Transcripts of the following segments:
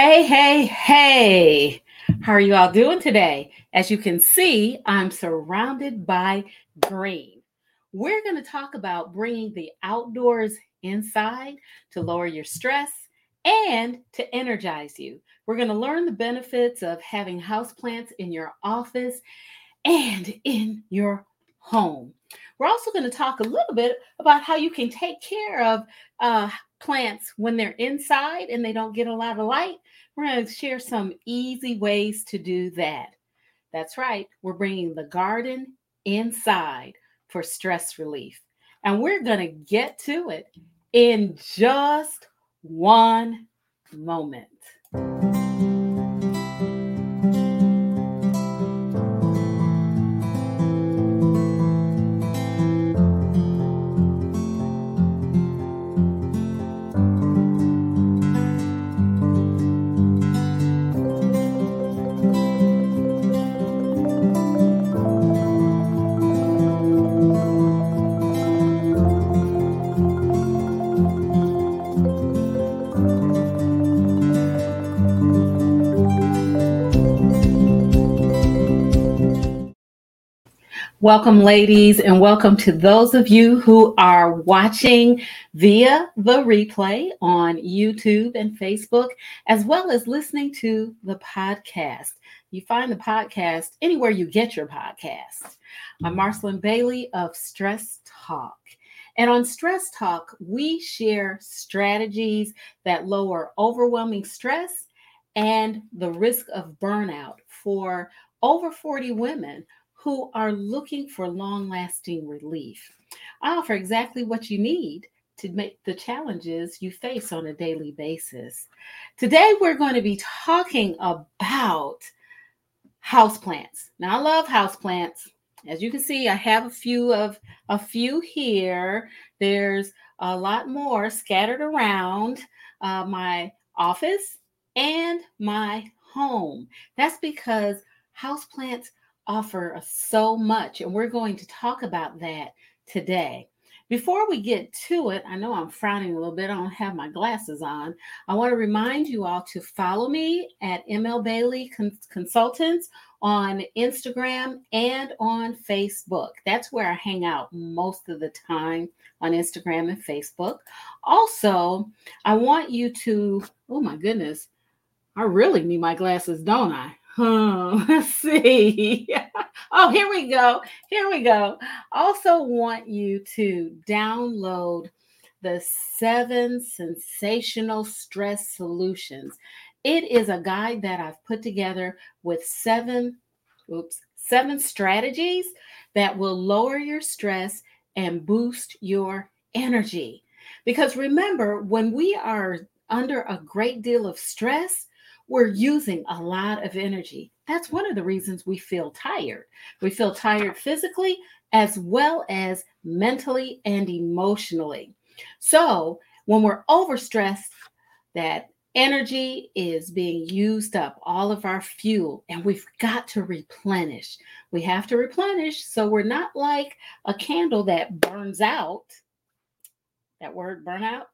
Hey, hey, hey. How are you all doing today? As you can see, I'm surrounded by green. We're going to talk about bringing the outdoors inside to lower your stress and to energize you. We're going to learn the benefits of having houseplants in your office and in your home. We're also going to talk a little bit about how you can take care of uh, plants when they're inside and they don't get a lot of light. We're going to share some easy ways to do that. That's right, we're bringing the garden inside for stress relief. And we're going to get to it in just one moment. Welcome, ladies, and welcome to those of you who are watching via the replay on YouTube and Facebook, as well as listening to the podcast. You find the podcast anywhere you get your podcast. I'm Marcelyn Bailey of Stress Talk. And on Stress Talk, we share strategies that lower overwhelming stress and the risk of burnout for over 40 women who are looking for long lasting relief. I offer exactly what you need to make the challenges you face on a daily basis. Today, we're going to be talking about houseplants. Now, I love houseplants. As you can see, I have a few of a few here. There's a lot more scattered around uh, my office and my home. That's because houseplants offer so much, and we're going to talk about that today. Before we get to it, I know I'm frowning a little bit. I don't have my glasses on. I want to remind you all to follow me at ML Bailey Consultants on Instagram and on Facebook. That's where I hang out most of the time on Instagram and Facebook. Also, I want you to, oh my goodness, I really need my glasses, don't I? Hmm, let's see. oh, here we go. Here we go. Also, want you to download the seven sensational stress solutions. It is a guide that I've put together with seven, oops, seven strategies that will lower your stress and boost your energy. Because remember, when we are under a great deal of stress, we're using a lot of energy. That's one of the reasons we feel tired. We feel tired physically as well as mentally and emotionally. So, when we're overstressed, that energy is being used up, all of our fuel, and we've got to replenish. We have to replenish so we're not like a candle that burns out. That word burnout.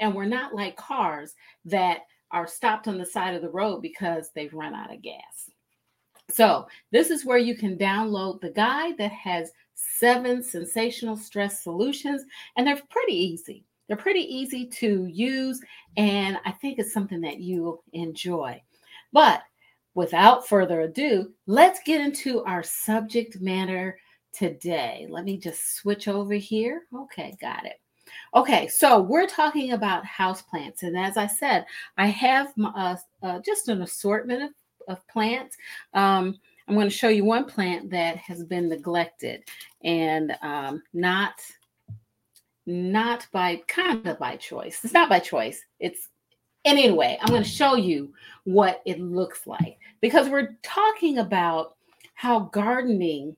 And we're not like cars that are stopped on the side of the road because they've run out of gas. So, this is where you can download the guide that has seven sensational stress solutions, and they're pretty easy. They're pretty easy to use, and I think it's something that you'll enjoy. But without further ado, let's get into our subject matter today. Let me just switch over here. Okay, got it. Okay, so we're talking about houseplants. And as I said, I have uh, uh, just an assortment of, of plants. Um, I'm going to show you one plant that has been neglected and um, not not by kind of by choice. It's not by choice. It's and anyway, I'm going to show you what it looks like because we're talking about how gardening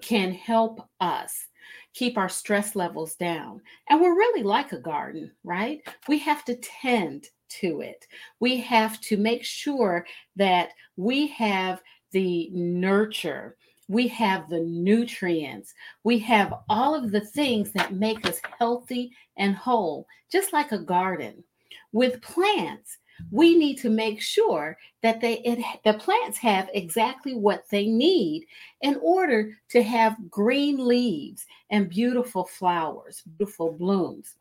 can help us keep our stress levels down. And we're really like a garden, right? We have to tend to it. We have to make sure that we have the nurture, we have the nutrients, we have all of the things that make us healthy and whole, just like a garden. With plants, we need to make sure that they it, the plants have exactly what they need in order to have green leaves and beautiful flowers, beautiful blooms.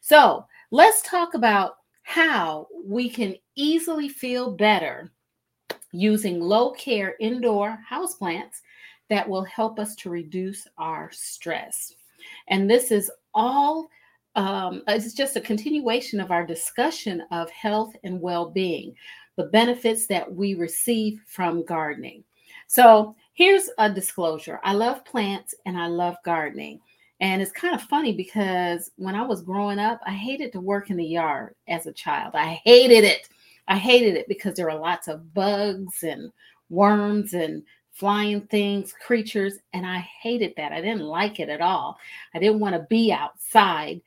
So, let's talk about how we can easily feel better using low care indoor houseplants that will help us to reduce our stress. And this is all, um, it's just a continuation of our discussion of health and well being, the benefits that we receive from gardening. So here's a disclosure I love plants and I love gardening. And it's kind of funny because when I was growing up, I hated to work in the yard as a child. I hated it. I hated it because there were lots of bugs and worms and flying things, creatures, and I hated that. I didn't like it at all. I didn't want to be outside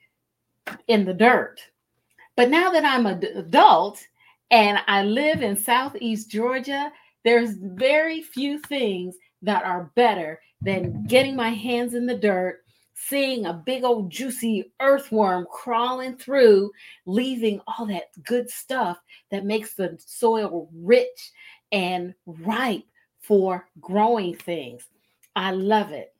in the dirt. But now that I'm an adult and I live in Southeast Georgia, there's very few things that are better than getting my hands in the dirt seeing a big old juicy earthworm crawling through, leaving all that good stuff that makes the soil rich and ripe for growing things. I love it.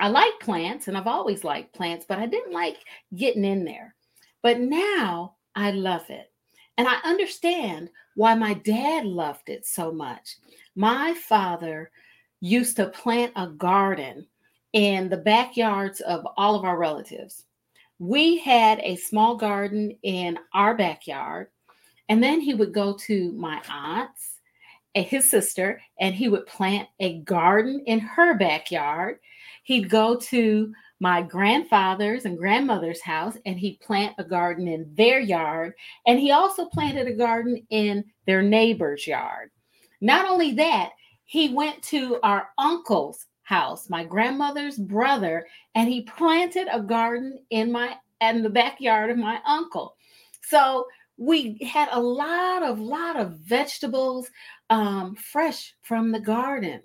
I like plants and I've always liked plants, but I didn't like getting in there. But now I love it. And I understand why my dad loved it so much. My father used to plant a garden in the backyards of all of our relatives. We had a small garden in our backyard, and then he would go to my aunt's and his sister, and he would plant a garden in her backyard. He'd go to my grandfather's and grandmother's house and he'd plant a garden in their yard. And he also planted a garden in their neighbor's yard. Not only that, he went to our uncle's house, my grandmother's brother, and he planted a garden in my in the backyard of my uncle. So we had a lot of lot of vegetables um, fresh from the garden.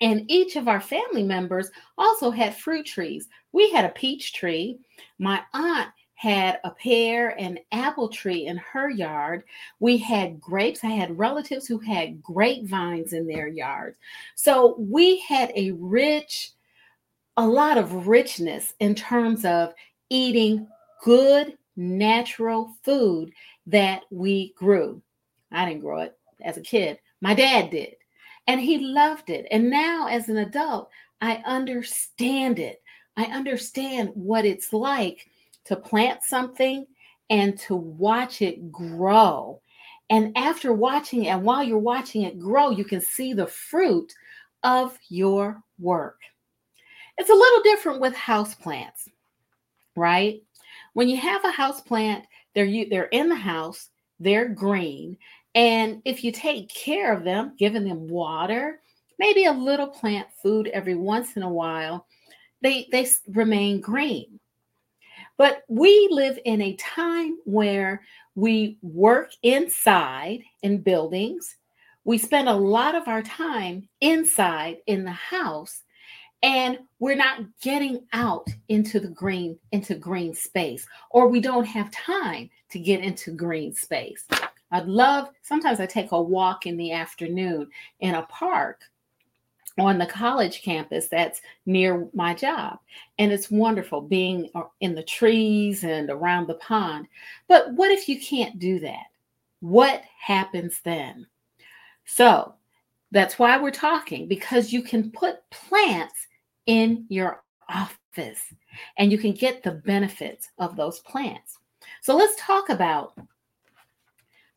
And each of our family members also had fruit trees. We had a peach tree. My aunt had a pear and apple tree in her yard. We had grapes. I had relatives who had grapevines in their yards. So we had a rich, a lot of richness in terms of eating good, natural food that we grew. I didn't grow it as a kid, my dad did. And he loved it. And now, as an adult, I understand it. I understand what it's like to plant something and to watch it grow. And after watching it, and while you're watching it grow, you can see the fruit of your work. It's a little different with house plants, right? When you have a house plant, they're they're in the house, they're green, and if you take care of them, giving them water, maybe a little plant food every once in a while, they they remain green. But we live in a time where we work inside in buildings. We spend a lot of our time inside in the house and we're not getting out into the green into green space or we don't have time to get into green space. I'd love sometimes I take a walk in the afternoon in a park on the college campus that's near my job. And it's wonderful being uh, in the trees and around the pond. But what if you can't do that? What happens then? So that's why we're talking because you can put plants in your office and you can get the benefits of those plants. So let's talk about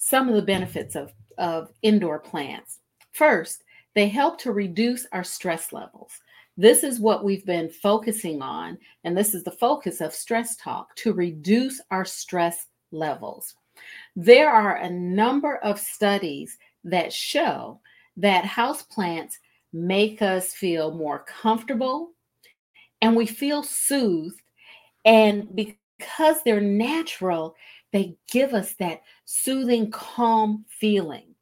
some of the benefits of, of indoor plants. First, they help to reduce our stress levels. This is what we've been focusing on, and this is the focus of Stress Talk to reduce our stress levels. There are a number of studies that show that houseplants make us feel more comfortable and we feel soothed. And because they're natural, they give us that soothing, calm feeling.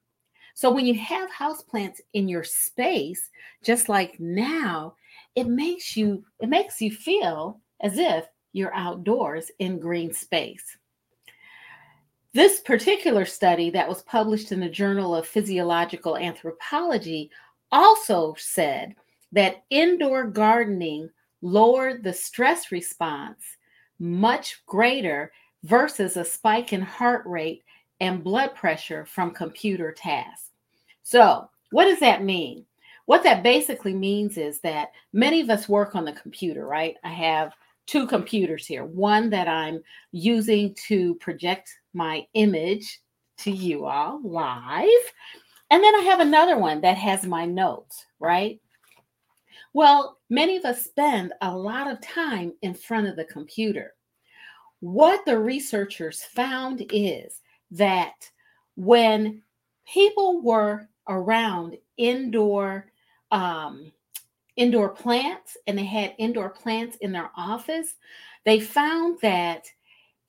So when you have houseplants in your space, just like now, it makes you it makes you feel as if you're outdoors in green space. This particular study that was published in the Journal of Physiological Anthropology also said that indoor gardening lowered the stress response much greater versus a spike in heart rate and blood pressure from computer tasks. So, what does that mean? What that basically means is that many of us work on the computer, right? I have two computers here one that I'm using to project my image to you all live. And then I have another one that has my notes, right? Well, many of us spend a lot of time in front of the computer. What the researchers found is that when people were around indoor um, indoor plants and they had indoor plants in their office, they found that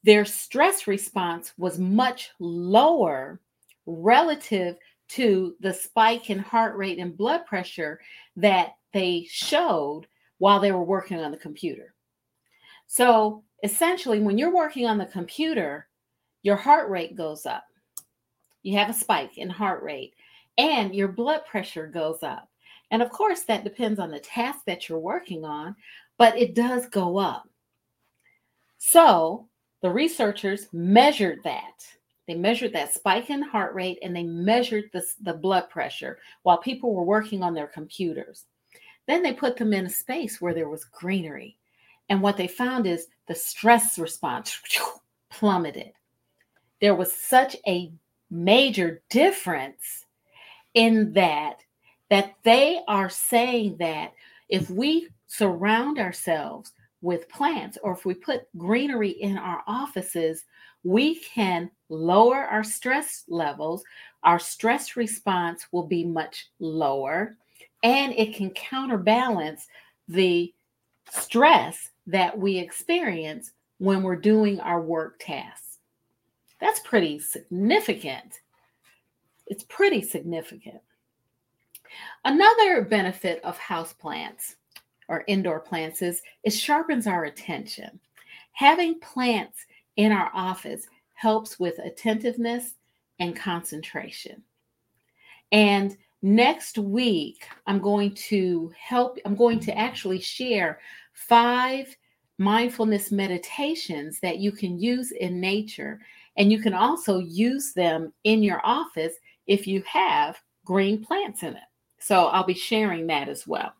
their stress response was much lower relative to the spike in heart rate and blood pressure that they showed while they were working on the computer. So essentially, when you're working on the computer, your heart rate goes up. You have a spike in heart rate, and your blood pressure goes up. And of course, that depends on the task that you're working on, but it does go up. So the researchers measured that. They measured that spike in heart rate and they measured the, the blood pressure while people were working on their computers. Then they put them in a space where there was greenery. And what they found is the stress response plummeted. There was such a major difference in that that they are saying that if we surround ourselves with plants or if we put greenery in our offices, we can lower our stress levels. Our stress response will be much lower and it can counterbalance the stress that we experience when we're doing our work tasks. That's pretty significant. It's pretty significant. Another benefit of house plants or indoor plants is it sharpens our attention. Having plants in our office helps with attentiveness and concentration. And next week, I'm going to help, I'm going to actually share five mindfulness meditations that you can use in nature. And you can also use them in your office if you have green plants in it. So I'll be sharing that as well.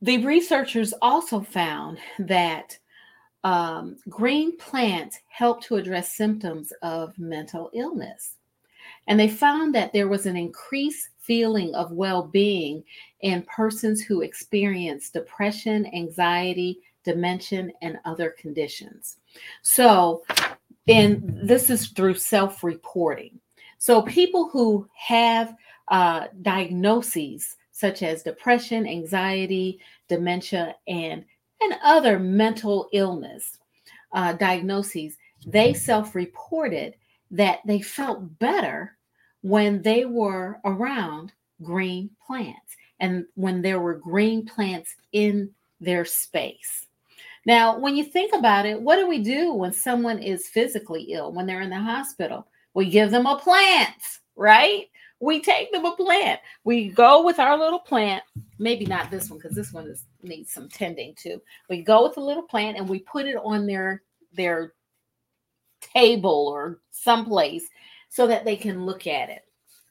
The researchers also found that um, green plants help to address symptoms of mental illness. And they found that there was an increased feeling of well being in persons who experience depression, anxiety, dementia, and other conditions. So, and this is through self reporting. So, people who have uh, diagnoses such as depression, anxiety, dementia, and, and other mental illness uh, diagnoses, they self reported that they felt better when they were around green plants and when there were green plants in their space. Now, when you think about it, what do we do when someone is physically ill, when they're in the hospital? We give them a plant, right? we take them a plant. We go with our little plant, maybe not this one because this one is needs some tending to. We go with a little plant and we put it on their their table or someplace so that they can look at it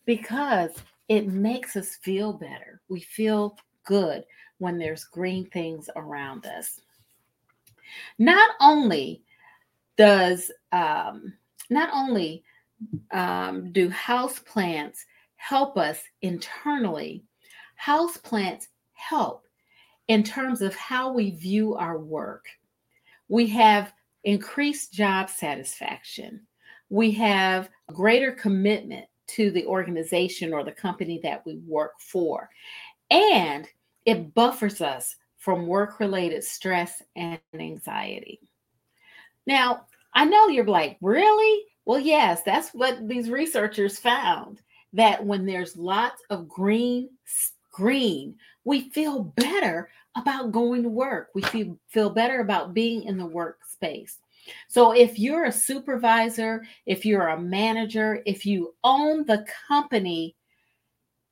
because it makes us feel better. We feel good when there's green things around us. Not only does um, not only um, do house plants help us internally. House plants help in terms of how we view our work. We have increased job satisfaction. We have greater commitment to the organization or the company that we work for. And it buffers us from work related stress and anxiety. Now, I know you're like, really? Well, yes, that's what these researchers found that when there's lots of green, green, we feel better about going to work. We feel, feel better about being in the workspace. So if you're a supervisor, if you're a manager, if you own the company,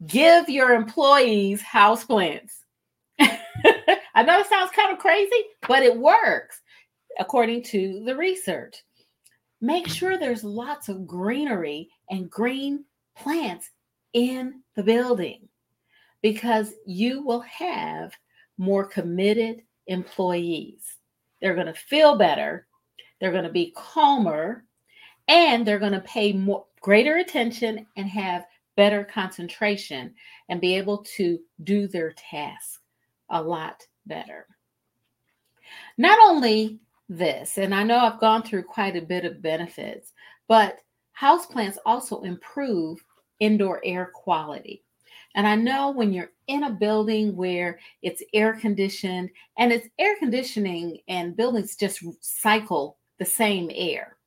give your employees house plants. I know it sounds kind of crazy, but it works according to the research. Make sure there's lots of greenery and green plants in the building because you will have more committed employees. They're going to feel better, they're going to be calmer, and they're going to pay more greater attention and have better concentration and be able to do their task a lot better. Not only this, and I know I've gone through quite a bit of benefits, but houseplants also improve indoor air quality. And I know when you're in a building where it's air conditioned and it's air conditioning and buildings just cycle the same air,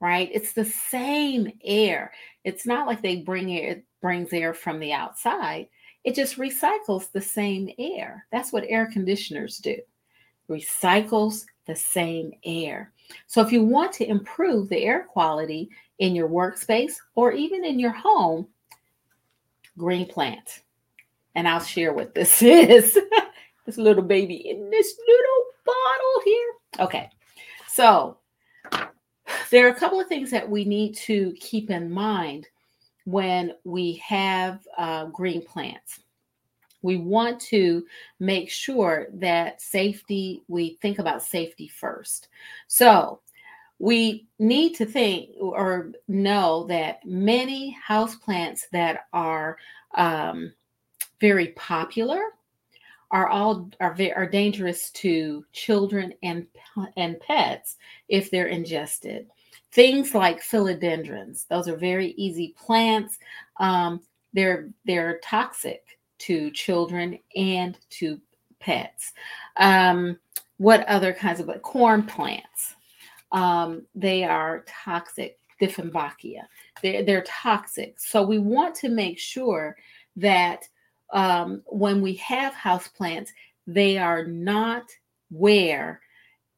right? It's the same air. It's not like they bring air, brings air from the outside. It just recycles the same air. That's what air conditioners do. Recycles the same air. So if you want to improve the air quality in your workspace or even in your home, green plant. And I'll share what this is. this little baby in this little bottle here. Okay. So there are a couple of things that we need to keep in mind when we have uh, green plants. We want to make sure that safety, we think about safety first. So we need to think or know that many houseplants that are um, very popular are all are are dangerous to children and and pets if they're ingested. Things like philodendrons; those are very easy plants. Um, they're they're toxic to children and to pets. Um, what other kinds of corn plants? Um, they are toxic. Dieffenbachia. They're, they're toxic. So we want to make sure that um, when we have houseplants, they are not where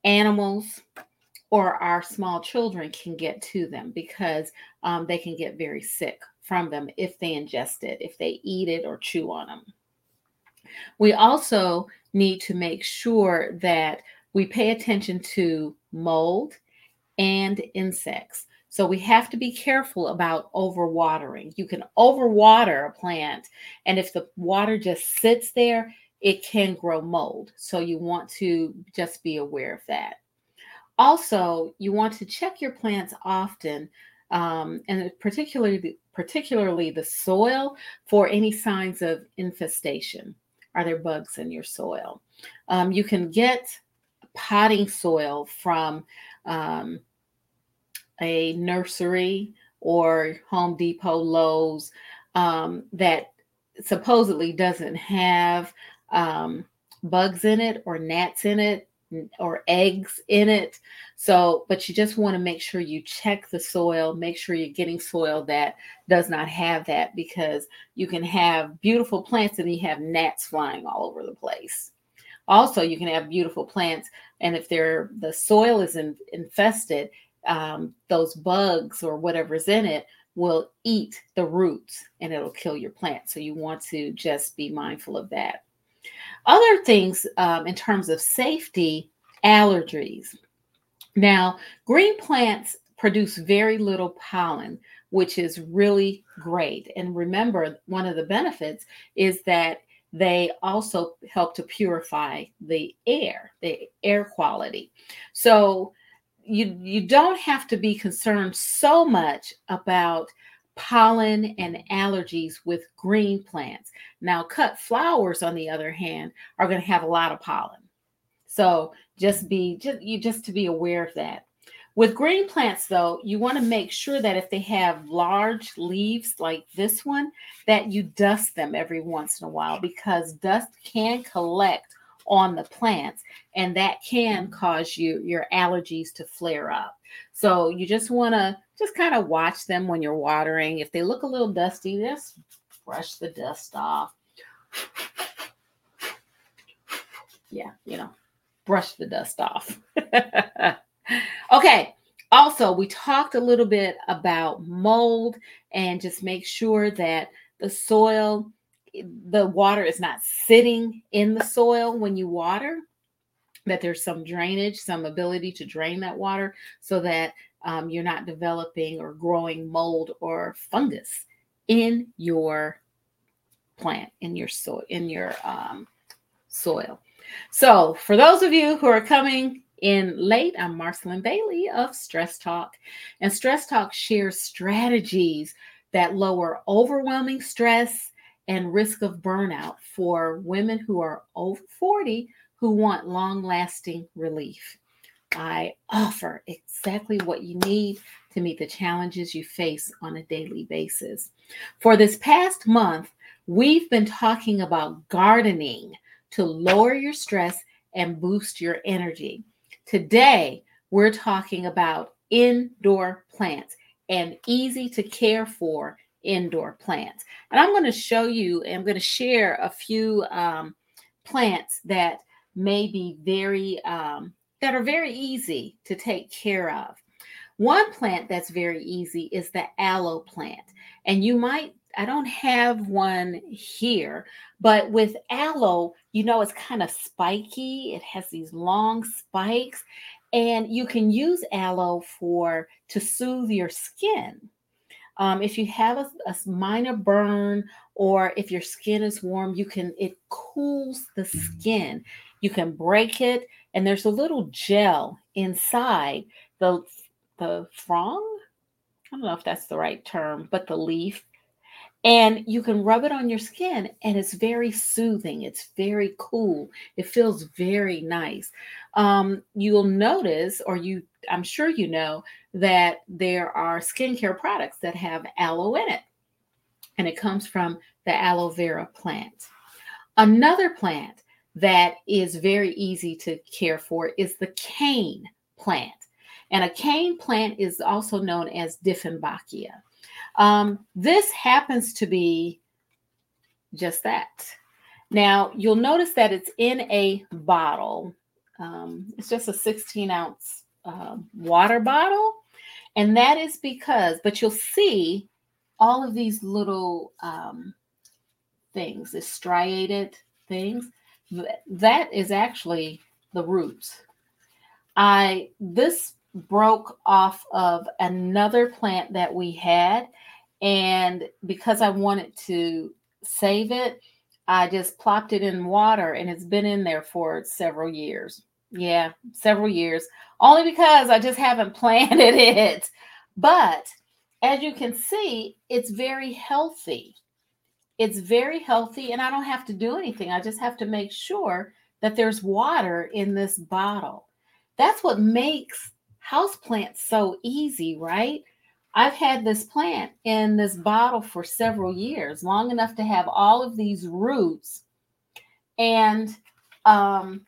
animals or our small children can get to them because um, they can get very sick from them if they ingest it, if they eat it or chew on them. We also need to make sure that we pay attention to mold and insects. So we have to be careful about overwatering. You can overwater a plant, and if the water just sits there, it can grow mold. So you want to just be aware of that. Also, you want to check your plants often, um, and particularly particularly the soil for any signs of infestation. Are there bugs in your soil? Um, you can get potting soil from um, a nursery or Home Depot, Lowe's um, that supposedly doesn't have um, bugs in it or gnats in it or eggs in it. So, but you just want to make sure you check the soil, make sure you're getting soil that does not have that because you can have beautiful plants and you have gnats flying all over the place. Also, you can have beautiful plants, and if they're the soil is in, infested, um, those bugs or whatever's in it will eat the roots and it'll kill your plant. So you want to just be mindful of that. Other things um, in terms of safety, allergies. Now, green plants produce very little pollen, which is really great. And remember, one of the benefits is that they also help to purify the air, the air quality. So you you don't have to be concerned so much about pollen and allergies with green plants. Now, cut flowers, on the other hand, are going to have a lot of pollen. So just be just you just to be aware of that. With green plants, though, you want to make sure that if they have large leaves like this one, that you dust them every once in a while because dust can collect on the plants and that can cause you your allergies to flare up so you just want to just kind of watch them when you're watering if they look a little dusty just brush the dust off yeah you know brush the dust off Okay. Also, we talked a little bit about mold and just make sure that the soil, the water is not sitting in the soil when you water, that there's some drainage, some ability to drain that water so that um, you're not developing or growing mold or fungus in your plant, in your soil, in your um, soil. So, for those of you who are coming in late, I'm Marcelyn Bailey of Stress Talk. And Stress Talk shares strategies that lower overwhelming stress and risk of burnout for women who are over 40 who want long lasting relief. I offer exactly what you need to meet the challenges you face on a daily basis. For this past month, we've been talking about gardening to lower your stress and boost your energy. Today, we're talking about indoor plants and easy to care for indoor plants. And I'm going to show you, I'm going to share a few um, plants that may be very, um, that are very easy to take care of. One plant that's very easy is the aloe plant. And you might, I don't have one here, but with aloe, you know, it's kind of spiky. It has these long spikes, and you can use aloe for to soothe your skin. Um, if you have a, a, minor burn or if your skin is warm, you can it cools the skin. You can break it, and there's a little gel inside the the frond. I don't know if that's the right term, but the leaf. And you can rub it on your skin and it's very soothing. It's very cool. It feels very nice. Um, you'll notice or you i'm sure you know that there are skincare products that have aloe in it. And it comes from the aloe vera plant. Another plant that is very easy to care for is the cane plant and a cane plant is also known as dieffenbachia um, this happens to be just that. Now, you'll notice that it's in a bottle. Um, it's just a 16 ounce uh, water bottle. And that is because, but you'll see all of these little um, things, the striated things. That is actually the roots. I, this broke off of another plant that we had and because I wanted to save it, I just plopped it in water and it's been in there for several years. Yeah, several years. Only because I just haven't planted it. But as you can see, it's very healthy. It's very healthy, and I don't have to do anything. I just have to make sure that there's water in this bottle. That's what makes houseplants so easy, right? I've had this plant in this bottle for several years, long enough to have all of these roots. And um,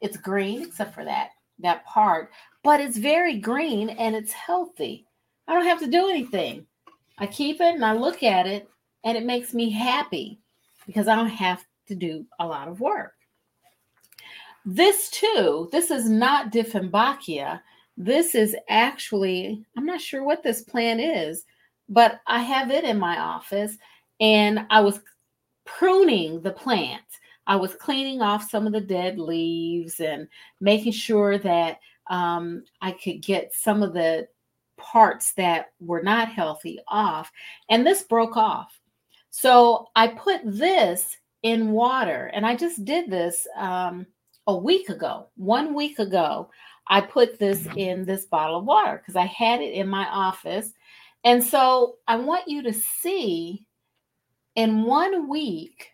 it's green, except for that that part, but it's very green and it's healthy. I don't have to do anything. I keep it and I look at it, and it makes me happy because I don't have to do a lot of work. This too, this is not Dieffenbachia. This is actually, I'm not sure what this plant is, but I have it in my office and I was pruning the plant. I was cleaning off some of the dead leaves and making sure that um, I could get some of the parts that were not healthy off. And this broke off. So I put this in water and I just did this um, a week ago, one week ago. I put this mm-hmm. in this bottle of water because I had it in my office. And so I want you to see in one week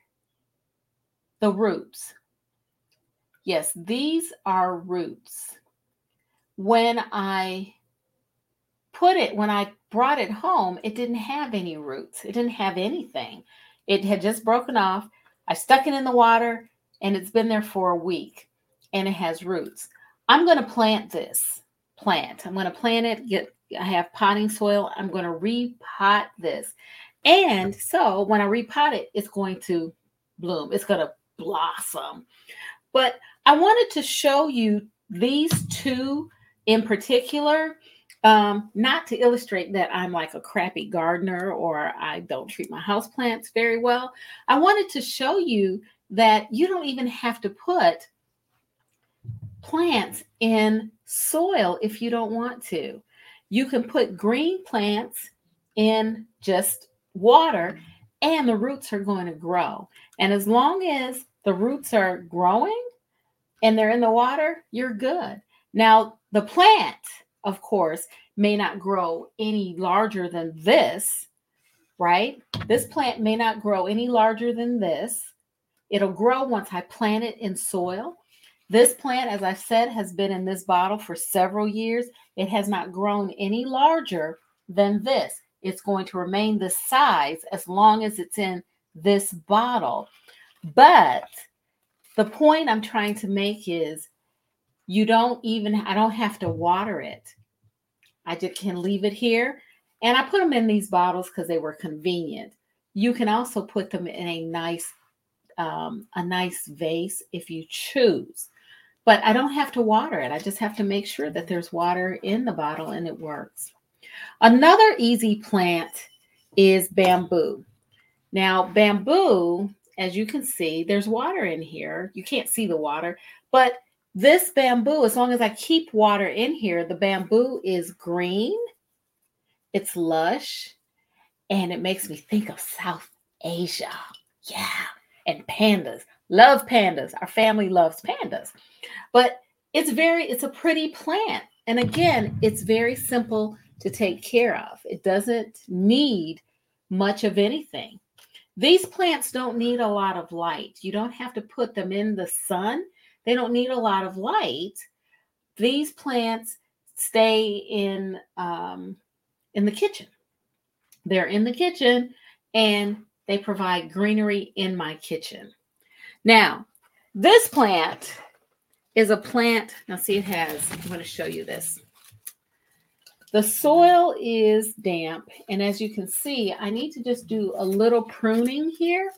the roots. Yes, these are roots. When I put it, when I brought it home, it didn't have any roots. It didn't have anything. It had just broken off. I stuck it in the water and it's been there for a week and it has roots. I'm going to plant this plant. I'm going to plant it. Get I have potting soil. I'm going to repot this. And so when I repot it, it's going to bloom. It's going to blossom. But I wanted to show you these two in particular, um, not to illustrate that I'm like a crappy gardener or I don't treat my houseplants very well. I wanted to show you that you don't even have to put plants in soil if you don't want to. You can put green plants in just water and the roots are going to grow. And as long as the roots are growing and they're in the water, you're good. Now, the plant, of course, may not grow any larger than this, right? This plant may not grow any larger than this. It'll grow once I plant it in soil. This plant, as I said, has been in this bottle for several years. It has not grown any larger than this. It's going to remain this size as long as it's in this bottle. But the point I'm trying to make is you don't even, I don't have to water it. I just can leave it here. And I put them in these bottles because they were convenient. You can also put them in a nice, um, a nice vase if you choose. But I don't have to water it. I just have to make sure that there's water in the bottle and it works. Another easy plant is bamboo. Now, bamboo, as you can see, there's water in here. You can't see the water, but this bamboo, as long as I keep water in here, the bamboo is green, it's lush, and it makes me think of South Asia. Yeah, and pandas. Love pandas. Our family loves pandas. But it's very, it's a pretty plant. And again, it's very simple to take care of. It doesn't need much of anything. These plants don't need a lot of light. You don't have to put them in the sun. They don't need a lot of light. These plants stay in um, in the kitchen. They're in the kitchen and they provide greenery in my kitchen. Now, this plant is a plant. Now, see, it has, I'm going to show you this. The soil is damp, and as you can see, I need to just do a little pruning here.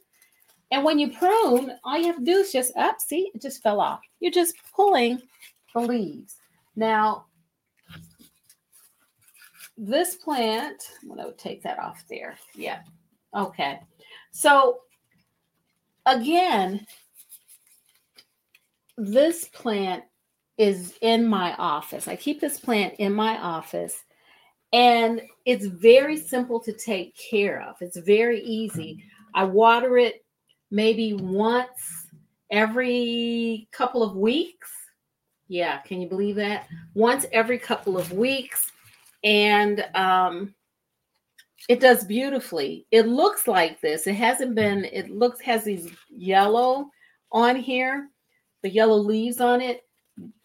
And when you prune, all you have to do is just up. See, it just fell off. You're just pulling the leaves. Now, this plant, I'm going to take that off there. Yeah. Okay. So, again, this plant is in my office. I keep this plant in my office and it's very simple to take care of. It's very easy. I water it maybe once every couple of weeks. Yeah, can you believe that? Once every couple of weeks. And um, it does beautifully. It looks like this. It hasn't been, it looks, has these yellow on here, the yellow leaves on it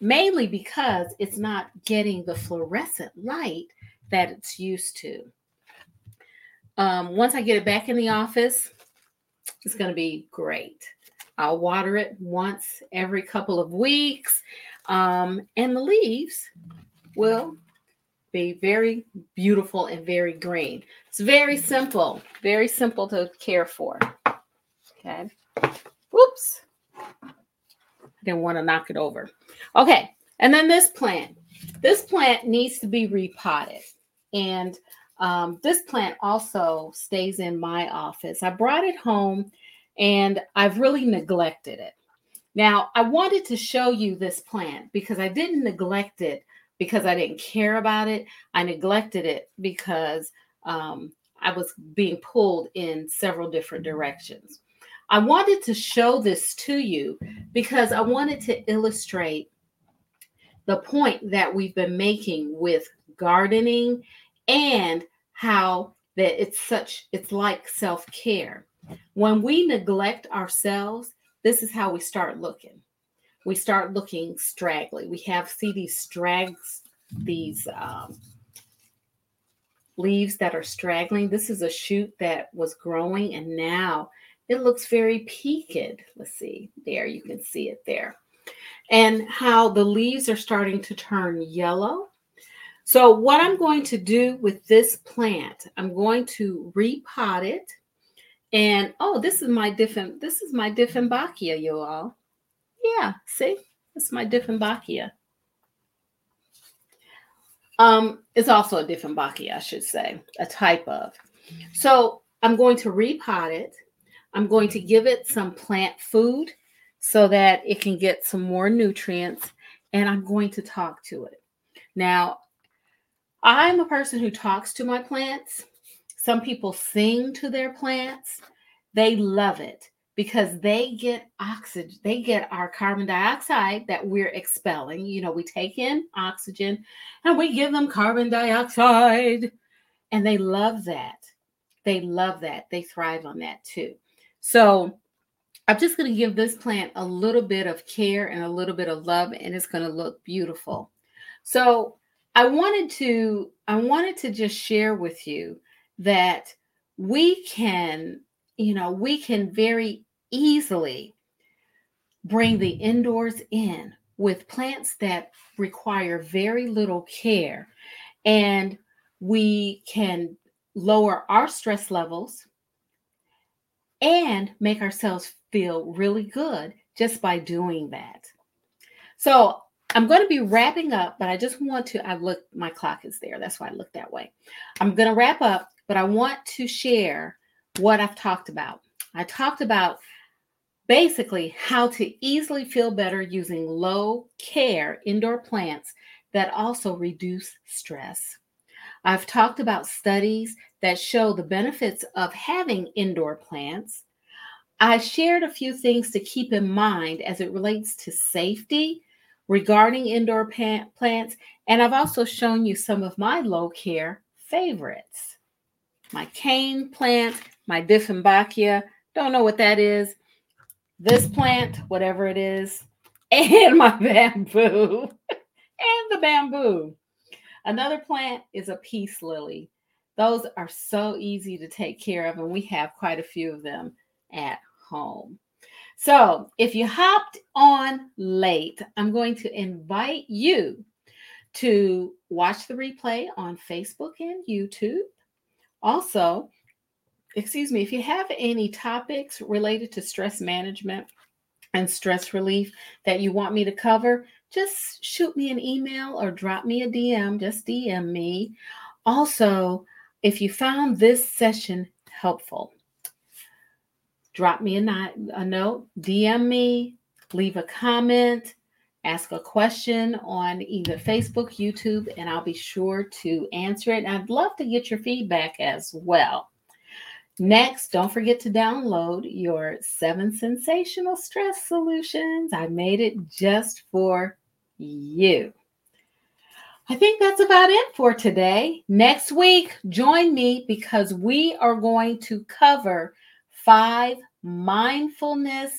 mainly because it's not getting the fluorescent light that it's used to. Um, once I get it back in the office, it's going to be great. I'll water it once every couple of weeks, um, and the leaves will be very beautiful and very green. It's very simple, very simple to care for. Okay. Whoops. I didn't want to knock it over. Okay, and then this plant. This plant needs to be repotted. And um, this plant also stays in my office. I brought it home and I've really neglected it. Now, I wanted to show you this plant because I didn't neglect it because I didn't care about it. I neglected it because um, I was being pulled in several different directions. I wanted to show this to you because I wanted to illustrate the point that we've been making with gardening and how that it's such it's like self-care. When we neglect ourselves this is how we start looking. We start looking straggly. We have see these strags these um, leaves that are straggling. This is a shoot that was growing and now it looks very peaked. Let's see. There you can see it there. And how the leaves are starting to turn yellow. So what I'm going to do with this plant, I'm going to repot it. And oh, this is my different, this is my Dieffenbachia, you all. Yeah, see, is my Dieffenbachia. Um, it's also a Dieffenbachia, I should say, a type of. So I'm going to repot it. I'm going to give it some plant food so that it can get some more nutrients, and I'm going to talk to it. Now, I'm a person who talks to my plants. Some people sing to their plants. They love it because they get oxygen, they get our carbon dioxide that we're expelling. You know, we take in oxygen and we give them carbon dioxide, and they love that. They love that. They thrive on that too. So, I'm just going to give this plant a little bit of care and a little bit of love, and it's going to look beautiful. So, I wanted to I wanted to just share with you that we can, you know, we can very easily bring the indoors in with plants that require very little care. And we can lower our stress levels and make ourselves feel really good just by doing that. So I'm going to be wrapping up, but I just want to. I look, my clock is there. That's why I look that way. I'm going to wrap up, but I want to share what I've talked about. I talked about basically how to easily feel better using low care indoor plants that also reduce stress. I've talked about studies that show the benefits of having indoor plants. I shared a few things to keep in mind as it relates to safety regarding indoor plants, and I've also shown you some of my low care favorites. My cane plant, my Dieffenbachia, don't know what that is this plant, whatever it is, and my bamboo, and the bamboo. Another plant is a peace lily. Those are so easy to take care of, and we have quite a few of them at home. So, if you hopped on late, I'm going to invite you to watch the replay on Facebook and YouTube. Also, excuse me, if you have any topics related to stress management and stress relief that you want me to cover, just shoot me an email or drop me a DM. Just DM me. Also, if you found this session helpful, drop me a, not, a note, DM me, leave a comment, ask a question on either Facebook, YouTube, and I'll be sure to answer it. And I'd love to get your feedback as well. Next, don't forget to download your seven sensational stress solutions. I made it just for you. I think that's about it for today. Next week, join me because we are going to cover five mindfulness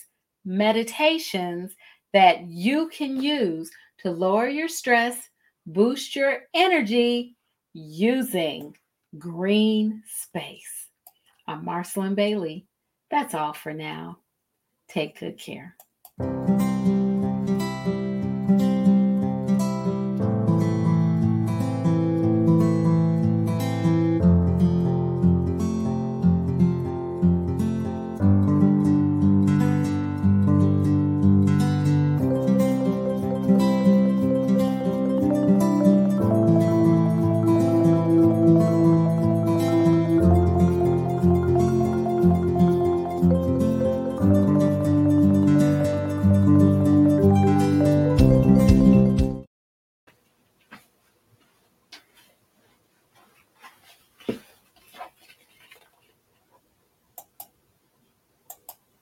meditations that you can use to lower your stress, boost your energy using green space. I'm Marcelin Bailey. That's all for now. Take good care.